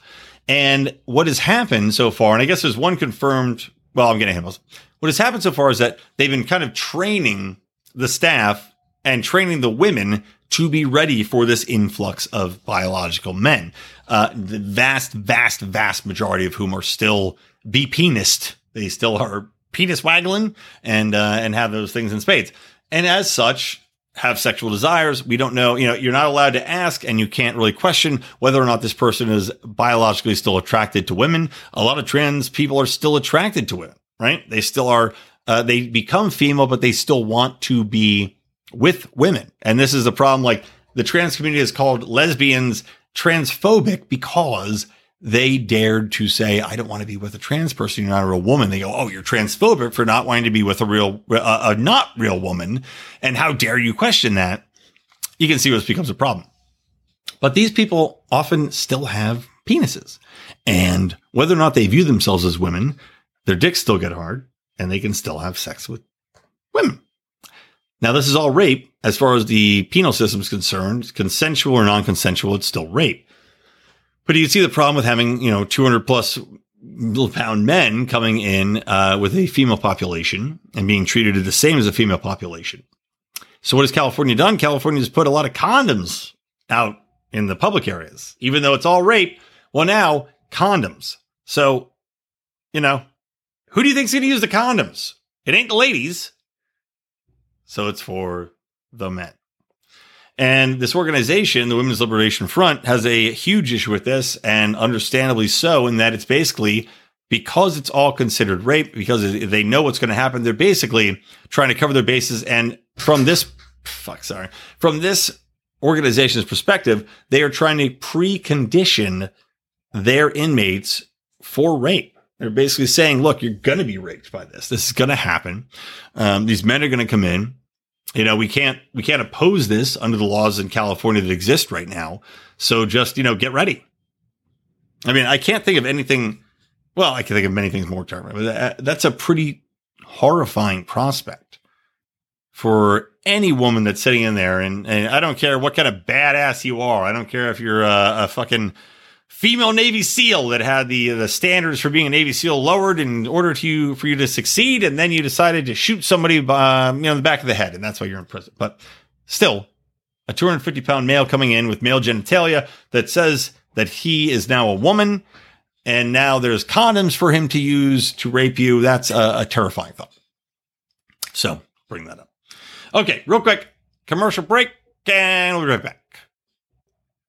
And what has happened so far, and I guess there's one confirmed, well, I'm getting him. What has happened so far is that they've been kind of training the staff and training the women to be ready for this influx of biological men. Uh, the vast, vast, vast majority of whom are still be penised. They still are penis waggling and uh, and have those things in spades and as such have sexual desires. We don't know, you know, you're not allowed to ask and you can't really question whether or not this person is biologically still attracted to women. A lot of trans people are still attracted to women, right? They still are, uh, they become female, but they still want to be with women. And this is a problem. Like the trans community is called lesbians transphobic because they dared to say, I don't want to be with a trans person. You're not a real woman. They go, Oh, you're transphobic for not wanting to be with a real, a not real woman. And how dare you question that? You can see this becomes a problem. But these people often still have penises. And whether or not they view themselves as women, their dicks still get hard and they can still have sex with women. Now, this is all rape. As far as the penal system is concerned, consensual or non consensual, it's still rape. But you see the problem with having, you know, 200 plus pound men coming in uh, with a female population and being treated the same as a female population. So what has California done? California has put a lot of condoms out in the public areas, even though it's all rape. Well, now condoms. So, you know, who do you think's going to use the condoms? It ain't the ladies. So it's for the men. And this organization, the Women's Liberation Front, has a huge issue with this, and understandably so, in that it's basically because it's all considered rape, because they know what's going to happen, they're basically trying to cover their bases. And from this, fuck, sorry, from this organization's perspective, they are trying to precondition their inmates for rape. They're basically saying, look, you're going to be raped by this. This is going to happen. Um, these men are going to come in you know, we can't we can't oppose this under the laws in California that exist right now. So just, you know, get ready. I mean, I can't think of anything well, I can think of many things more terrible, but that's a pretty horrifying prospect for any woman that's sitting in there. And, and I don't care what kind of badass you are. I don't care if you're a, a fucking female Navy SEAL that had the the standards for being a Navy SEAL lowered in order to for you to succeed, and then you decided to shoot somebody, by, you know, in the back of the head, and that's why you're in prison. But still, a 250 pound male coming in with male genitalia that says that he is now a woman, and now there's condoms for him to use to rape you. That's a, a terrifying thought. So bring that up. Okay, real quick commercial break, and we'll be right back.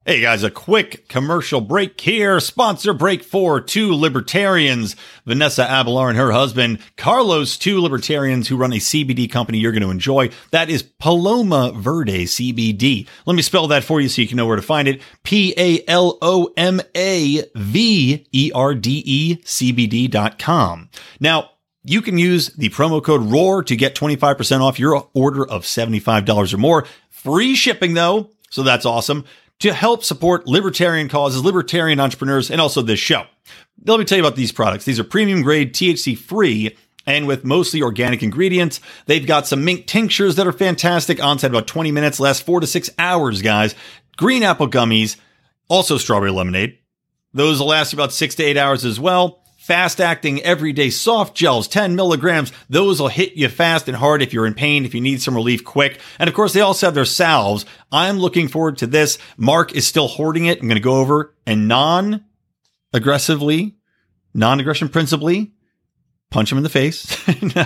Hey guys, a quick commercial break here. Sponsor break for two libertarians, Vanessa Abelar and her husband, Carlos, two libertarians who run a CBD company you're going to enjoy. That is Paloma Verde CBD. Let me spell that for you so you can know where to find it. P A L O M A V E R D E CBD dot com. Now, you can use the promo code ROAR to get 25% off your order of $75 or more. Free shipping though. So that's awesome to help support libertarian causes, libertarian entrepreneurs, and also this show. Let me tell you about these products. These are premium grade, THC free, and with mostly organic ingredients. They've got some mink tinctures that are fantastic. Onset about 20 minutes, last four to six hours, guys. Green apple gummies, also strawberry lemonade. Those will last about six to eight hours as well. Fast acting everyday soft gels, 10 milligrams. Those will hit you fast and hard if you're in pain, if you need some relief quick. And of course, they also have their salves. I'm looking forward to this. Marc is still hoarding it. I'm going to go over and non aggressively, non aggression principally punch him in the face.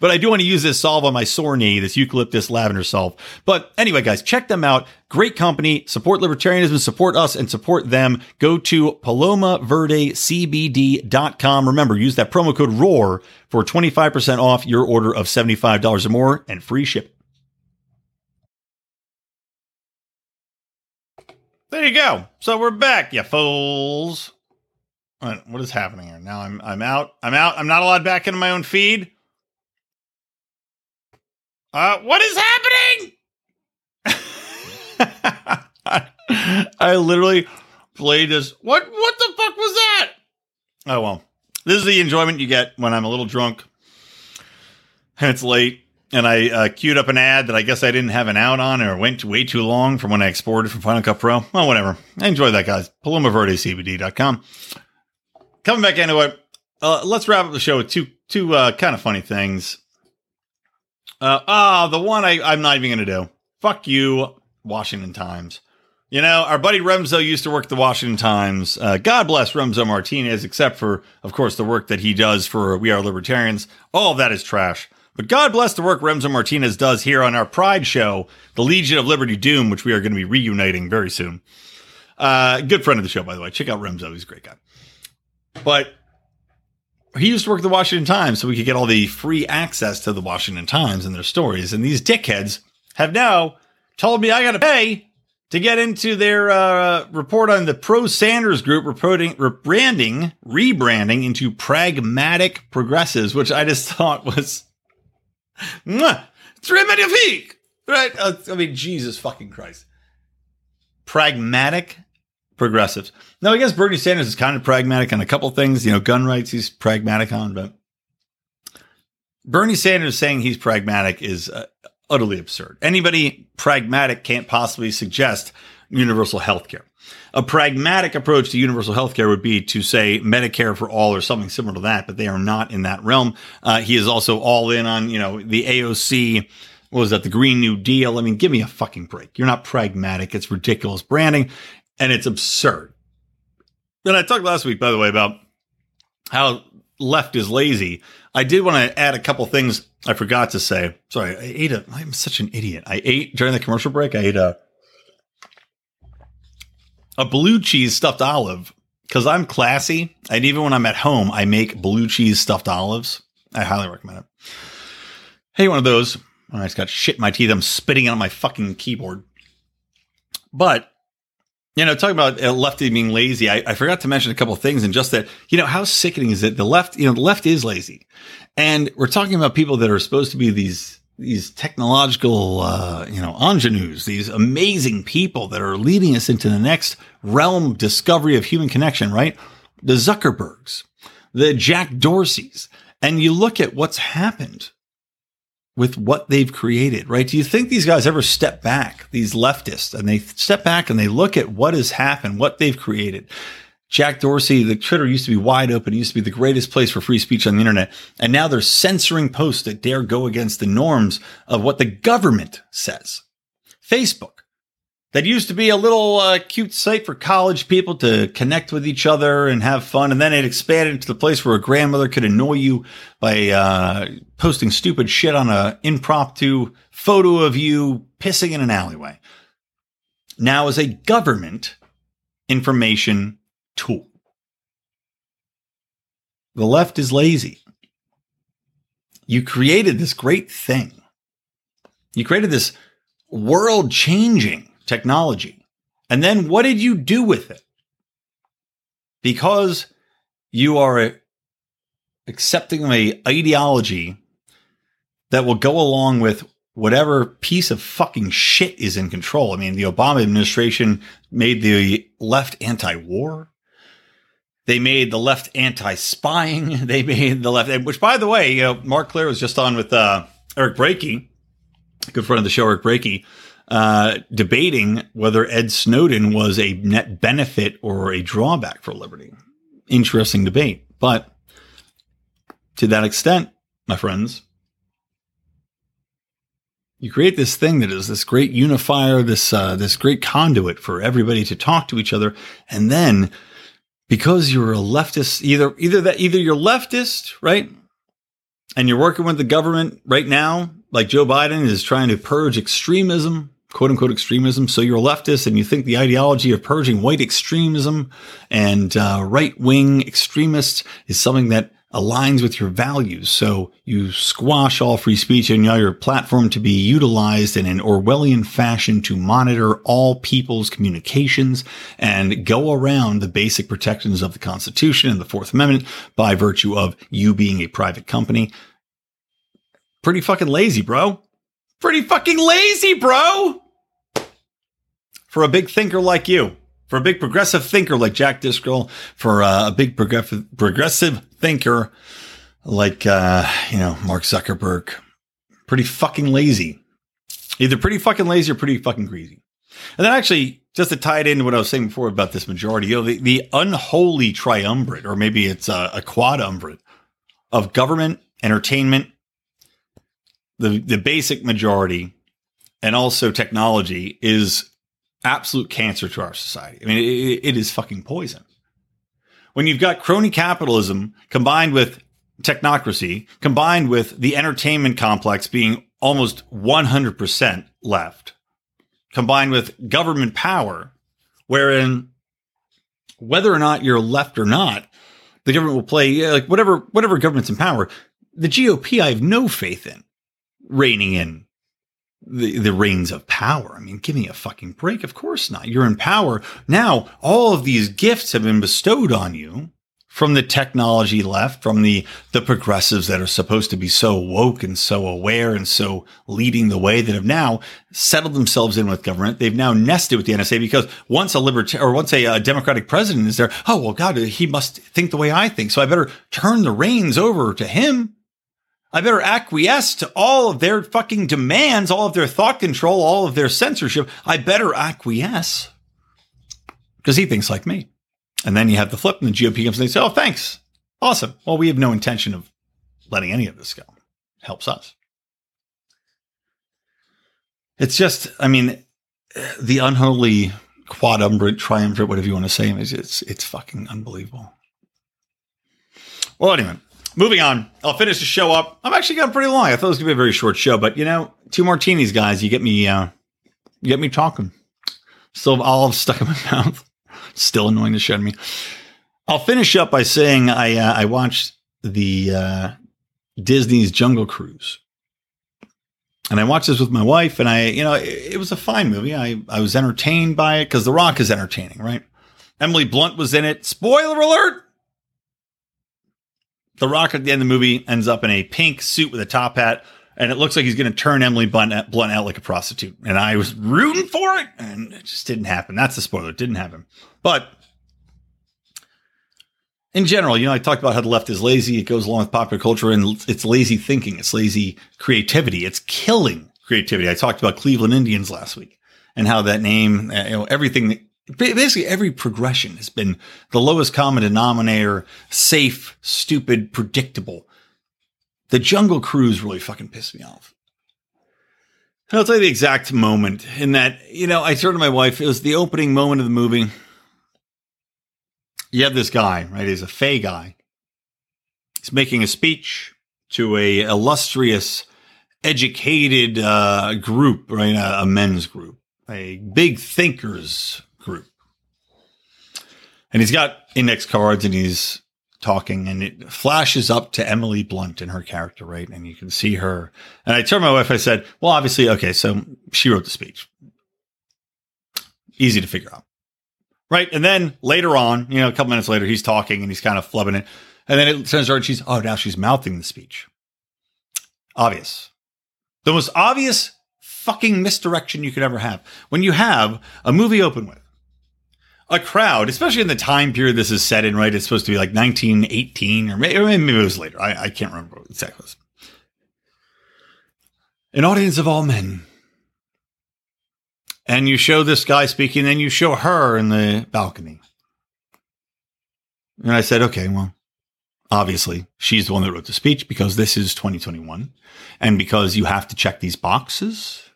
but I do want to use this salve on my sore knee, this eucalyptus lavender salve. But anyway, guys, check them out. Great company. Support libertarianism, support us, and support them. Go to palomaverdecbd.com. Remember, use that promo code ROAR for 25% off your order of $75 or more and free shipping. There you go. So we're back, you fools. What is happening here? Now I'm I'm out. I'm out. I'm not allowed back into my own feed. Uh, what is happening? I, literally played this. What what the fuck was that? Oh well. This is the enjoyment you get when I'm a little drunk and it's late and I uh, queued up an ad that I guess I didn't have an out on or went way too long from when I exported from Final Cut Pro. Well, whatever. I enjoy that, guys. PalomaVerdeCBD.com coming back into it, uh, let's wrap up the show with two two uh, kind of funny things. Uh, ah, the one I, I'm not even going to do. Fuck you, Washington Times. You know, our buddy Remso used to work at the Washington Times. Uh, God bless Remso Martinez, except for, of course, the work that he does for We Are Libertarians. All that is trash. But God bless the work Remso Martinez does here on our Pride show, the Legion of Liberty Doom, which we are going to be reuniting very soon. Uh, good friend of the show, by the way. Check out Remso; he's a great guy. But he used to work at the Washington Times, so we could get all the free access to the Washington Times and their stories. And these dickheads have now told me I got to pay to get into their uh, report on the pro Sanders group reporting, rebranding, rebranding into pragmatic progressives, which I just thought was très magnifique, right? Uh, I mean, Jesus fucking Christ. Pragmatic progressives. Now, I guess Bernie Sanders is kind of pragmatic on a couple things. You know, gun rights he's pragmatic on, but Bernie Sanders saying he's pragmatic is uh, utterly absurd. Anybody pragmatic can't possibly suggest universal health care. A pragmatic approach to universal health care would be to say Medicare for all or something similar to that, but they are not in that realm. Uh, he is also all in on, you know, the AOC what was that? The Green New Deal. I mean, give me a fucking break. You're not pragmatic. It's ridiculous branding and it's absurd. And I talked last week, by the way, about how left is lazy. I did want to add a couple things I forgot to say. Sorry, I ate a. I'm such an idiot. I ate during the commercial break. I ate a a blue cheese stuffed olive because I'm classy, and even when I'm at home, I make blue cheese stuffed olives. I highly recommend it. Hey, one of those. Oh, I just got shit in my teeth. I'm spitting on my fucking keyboard. But you know, talking about uh, lefty being lazy, I, I, forgot to mention a couple things and just that, you know, how sickening is it? The left, you know, the left is lazy. And we're talking about people that are supposed to be these, these technological, uh, you know, ingenues, these amazing people that are leading us into the next realm discovery of human connection, right? The Zuckerbergs, the Jack Dorseys. And you look at what's happened with what they've created, right? Do you think these guys ever step back, these leftists, and they step back and they look at what has happened, what they've created? Jack Dorsey, the Twitter used to be wide open. It used to be the greatest place for free speech on the internet. And now they're censoring posts that dare go against the norms of what the government says. Facebook, that used to be a little uh, cute site for college people to connect with each other and have fun. And then it expanded into the place where a grandmother could annoy you by uh, posting stupid shit on an impromptu photo of you pissing in an alleyway. Now is a government information tool. The left is lazy. You created this great thing. You created this world changing technology. And then what did you do with it? Because you are accepting a ideology that will go along with whatever piece of fucking shit is in control. I mean, the Obama administration made the left anti-war. They made the left anti-spying. They made the left, which by the way, you know, Marc Clair was just on with uh, Eric Brakey, good friend of the show, Eric Brakey, uh, debating whether Ed Snowden was a net benefit or a drawback for liberty. Interesting debate. But to that extent, my friends, you create this thing that is this great unifier, this uh, this great conduit for everybody to talk to each other, and then because you're a leftist, either either that either you're leftist, right, and you're working with the government right now, like Joe Biden is trying to purge extremism, quote unquote extremism. So you're a leftist and you think the ideology of purging white extremism and uh, right wing extremists is something that aligns with your values. So you squash all free speech and you allow your platform to be utilized in an Orwellian fashion to monitor all people's communications and go around the basic protections of the Constitution and the Fourth Amendment by virtue of you being a private company. Pretty fucking lazy, bro. Pretty fucking lazy, bro. For a big thinker like you for a big progressive thinker like Jack Driscoll, for uh, a big progressive progressive thinker like uh, you know Mark Zuckerberg, pretty fucking lazy. Either pretty fucking lazy or pretty fucking greasy. And then actually, just to tie it into what I was saying before about this majority, you know, the, the unholy triumvirate, or maybe it's a, a quadumvirate of government, entertainment, the the basic majority, and also technology is absolute cancer to our society. I mean, it, it is fucking poison. When you've got crony capitalism combined with technocracy, combined with the entertainment complex being almost 100% left, combined with government power, wherein whether or not you're left or not, the government will play like whatever whatever government's in power. The GOP, I have no faith in reining in the, the reins of power. I mean, give me a fucking break. Of course not. You're in power. Now, all of these gifts have been bestowed on you from the technology left, from the, the progressives that are supposed to be so woke and so aware and so leading the way that have now settled themselves in with government. They've now nested with the NSA because once a libertarian or once a, a Democratic president is there, oh, well, God, he must think the way I think. So I better turn the reins over to him. I better acquiesce to all of their fucking demands, all of their thought control, all of their censorship. I better acquiesce because he thinks like me. And then you have the flip, and the GOP comes and they say, Oh, thanks. Awesome. Well, we have no intention of letting any of this go. It helps us. It's just, I mean, the unholy quadumvirate, triumvirate, whatever you want to say, is it's it's fucking unbelievable. Well, anyway, moving on. I'll finish the show up. I'm actually going pretty long. I thought it was gonna be a very short show, but you know, two martinis, guys, you get me, uh, you get me talking. Still olive stuck in my mouth. Still annoying the shit out of me. I'll finish up by saying I uh, I watched the uh, Disney's Jungle Cruise, and I watched this with my wife, and I you know it, it was a fine movie. I I was entertained by it because The Rock is entertaining, right? Emily Blunt was in it. Spoiler alert: The Rock at the end of the movie ends up in a pink suit with a top hat, and it looks like he's going to turn Emily Blunt, out like a prostitute. And I was rooting for it, and it just didn't happen. That's the spoiler. It didn't happen. But in general, you know, I talked about how the left is lazy. It goes along with popular culture and it's lazy thinking. It's lazy creativity. It's killing creativity. I talked about Cleveland Indians last week and how that name, you know, everything, basically every progression has been the lowest common denominator, safe, stupid, predictable. The Jungle Cruise really fucking pissed me off. And I'll tell you the exact moment in that, you know, I turned to my wife. It was the opening moment of the movie you have this guy, right? He's a Fey guy. He's making a speech to a illustrious, educated uh, group, right? A, a men's group, a big thinkers group. And he's got index cards and he's talking and it flashes up to Emily Blunt and her character, right? And you can see her. And I turned my wife, I said, well, obviously, okay, so she wrote the speech. Easy to figure out. Right. And then later on, you know, a couple minutes later, he's talking and he's kind of flubbing it. And then it turns out she's, oh, now she's mouthing the speech. Obvious. The most obvious fucking misdirection you could ever have. When you have a movie open with a crowd, especially in the time period this is set in, right? It's supposed to be like 1918 or maybe, maybe it was later. I, I can't remember exactly. An audience of all men and you show this guy speaking, and you show her in the balcony. And I said, okay, well, obviously, she's the one that wrote the speech because this is 2021 and because you have to check these boxes.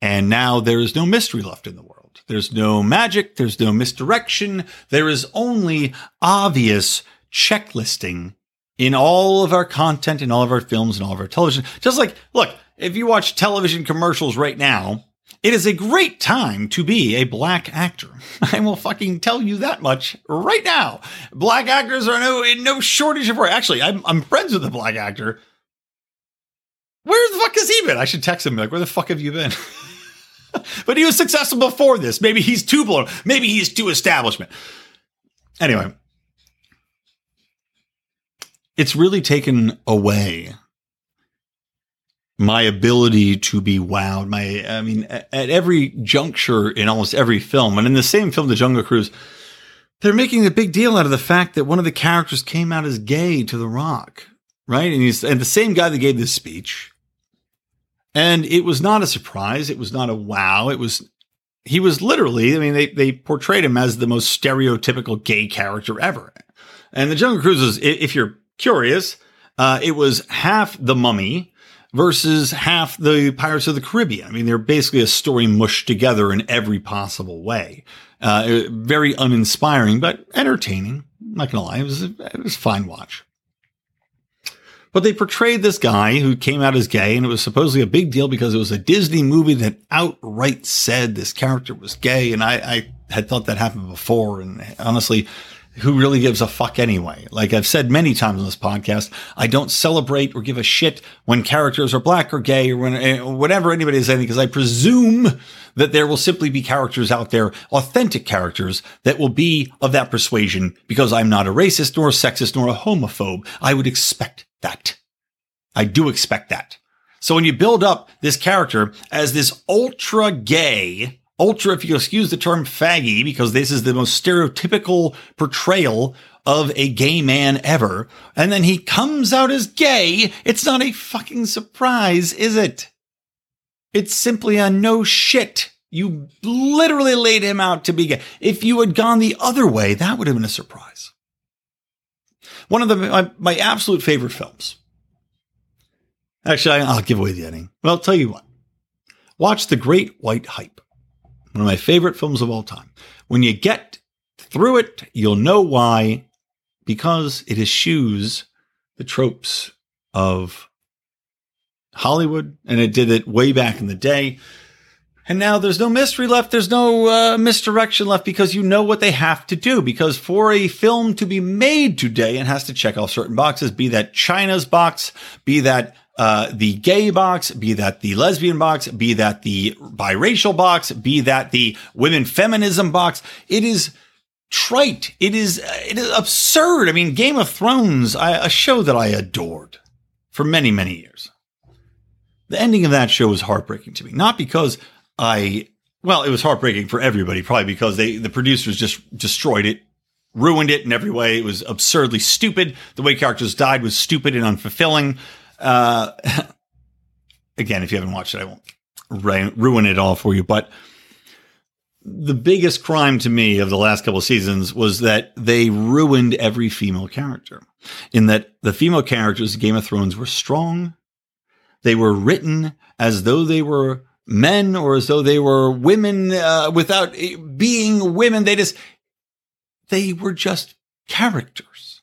And now there is no mystery left in the world. There's no magic. There's no misdirection. There is only obvious checklisting in all of our content, in all of our films, and all of our television. Just like, look, if you watch television commercials right now, it is a great time to be a black actor. I will fucking tell you that much right now. Black actors are no in no shortage of work. Actually, I'm, I'm friends with a black actor. Where the fuck has he been? I should text him like, where the fuck have you been? but he was successful before this. Maybe he's too blown. Maybe he's too establishment. Anyway, it's really taken away my ability to be wowed. My, I mean, at every juncture in almost every film, and in the same film, The Jungle Cruise, they're making a big deal out of the fact that one of the characters came out as gay to The Rock, right? And he's and the same guy that gave this speech, and it was not a surprise. It was not a wow. It was he was literally. I mean, they they portrayed him as the most stereotypical gay character ever. And The Jungle Cruise is, if you're curious, uh, it was half The Mummy versus half the Pirates of the Caribbean. I mean, they're basically a story mushed together in every possible way. Uh, very uninspiring, but entertaining. I'm not gonna lie, it was, it was a fine watch. But they portrayed this guy who came out as gay, and it was supposedly a big deal because it was a Disney movie that outright said this character was gay. And I, I had thought that happened before, and honestly, who really gives a fuck anyway? Like I've said many times on this podcast, I don't celebrate or give a shit when characters are black or gay or when, eh, whatever anybody is saying, because I presume that there will simply be characters out there, authentic characters that will be of that persuasion because I'm not a racist nor a sexist nor a homophobe. I would expect that. I do expect that. So when you build up this character as this ultra gay, ultra, if you excuse the term faggy, because this is the most stereotypical portrayal of a gay man ever. And then he comes out as gay. It's not a fucking surprise, is it? It's simply a no shit. You literally laid him out to be gay. If you had gone the other way, that would have been a surprise. One of the, my, my absolute favorite films. Actually, I'll give away the ending. Well, I'll tell you what. Watch The Great White Hype one of my favorite films of all time. When you get through it, you'll know why, because it eschews the tropes of Hollywood, and it did it way back in the day. And now there's no mystery left. There's no uh, misdirection left because you know what they have to do. Because for a film to be made today, it has to check off certain boxes, be that China's box, be that uh, the gay box, be that the lesbian box, be that the biracial box, be that the women feminism box. It is trite. It is it is absurd. I mean, Game of Thrones, I, a show that I adored for many many years. The ending of that show was heartbreaking to me, not because I well, it was heartbreaking for everybody, probably because they the producers just destroyed it ruined it in every way. It was absurdly stupid. The way characters died was stupid and unfulfilling. Uh, again, if you haven't watched it, I won't ruin it all for you. But the biggest crime to me of the last couple of seasons was that they ruined every female character. In that the female characters of Game of Thrones were strong. They were written as though they were men or as though they were women uh, without being women. They just, they were just characters.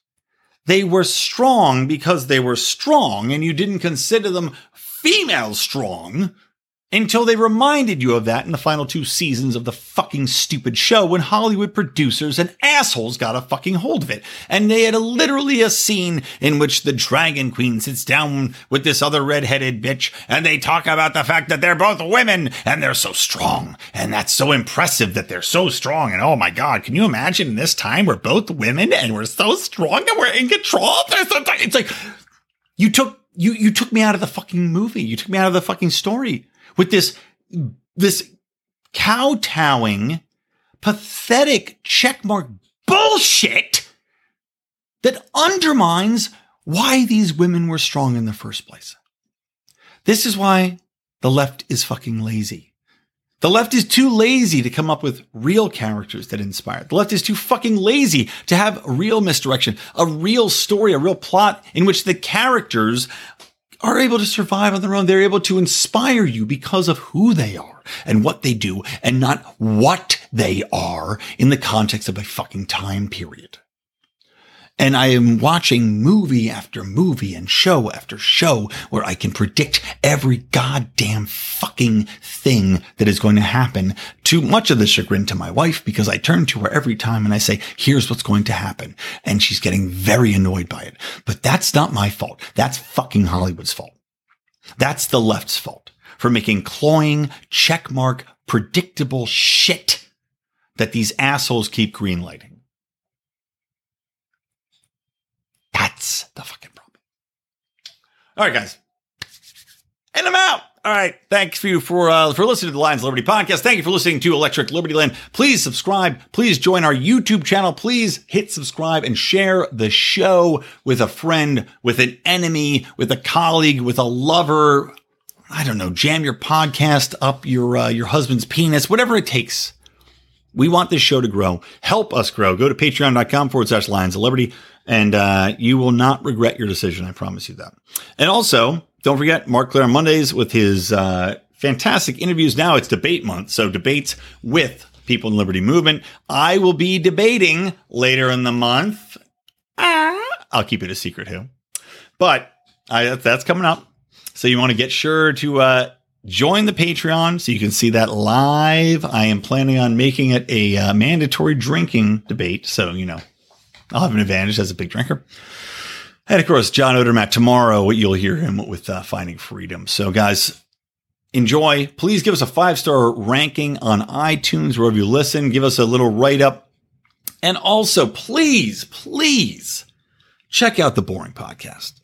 They were strong because they were strong, and you didn't consider them female strong until they reminded you of that in the final two seasons of the fucking stupid show when Hollywood producers and assholes got a fucking hold of it. And they had a, literally a scene in which the Dragon Queen sits down with this other redheaded bitch and they talk about the fact that they're both women and they're so strong. And that's so impressive that they're so strong. And oh my God, can you imagine in this time we're both women and we're so strong and we're in control? It's like, you took, you, you took me out of the fucking movie. You took me out of the fucking story with this, this kowtowing, pathetic checkmark bullshit that undermines why these women were strong in the first place. This is why the left is fucking lazy. The left is too lazy to come up with real characters that inspire. The left is too fucking lazy to have real misdirection, a real story, a real plot in which the characters are able to survive on their own. They're able to inspire you because of who they are and what they do and not what they are in the context of a fucking time period. And I am watching movie after movie and show after show where I can predict every goddamn fucking thing that is going to happen to much of the chagrin to my wife because I turn to her every time and I say, here's what's going to happen. And she's getting very annoyed by it. But that's not my fault. That's fucking Hollywood's fault. That's the left's fault for making cloying, checkmark, predictable shit that these assholes keep greenlighting. That's the fucking problem. All right, guys. And I'm out. All right. Thanks for you for uh, for listening to the Lions Liberty podcast. Thank you for listening to Electric Liberty Land. Please subscribe. Please join our YouTube channel. Please hit subscribe and share the show with a friend, with an enemy, with a colleague, with a lover. I don't know. Jam your podcast up your uh, your husband's penis, whatever it takes. We want this show to grow. Help us grow. Go to patreon.com forward slash Lions Liberty and uh, you will not regret your decision. I promise you that. And also, don't forget Marc Clair on Mondays with his uh, fantastic interviews. Now it's debate month, so debates with people in Liberty Movement. I will be debating later in the month. Ah, I'll keep it a secret who, but I, that's coming up. So you want to get sure to uh, join the Patreon so you can see that live. I am planning on making it a uh, mandatory drinking debate, so you know I'll have an advantage as a big drinker. And of course, John Odermatt tomorrow, you'll hear him with uh, Finding Freedom. So, guys, enjoy. Please give us a five star ranking on iTunes, wherever you listen. Give us a little write up. And also, please, please check out the Bohring Podcast.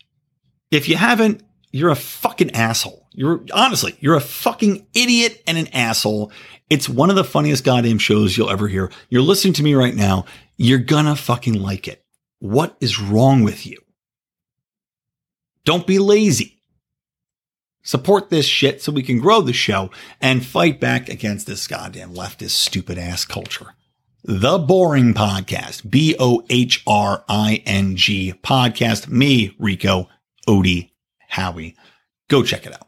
If you haven't, you're a fucking asshole. You're honestly, you're a fucking idiot and an asshole. It's one of the funniest goddamn shows you'll ever hear. You're listening to me right now. You're gonna fucking like it. What is wrong with you? Don't be lazy. Support this shit so we can grow the show and fight back against this goddamn leftist stupid ass culture. The Bohring Podcast, B O H R I N G podcast. Me, Rico, Odie, Howie. Go check it out.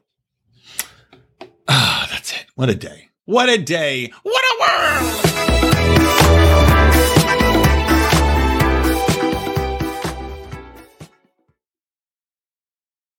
Ah, that's it. What a day. What a day. What a world.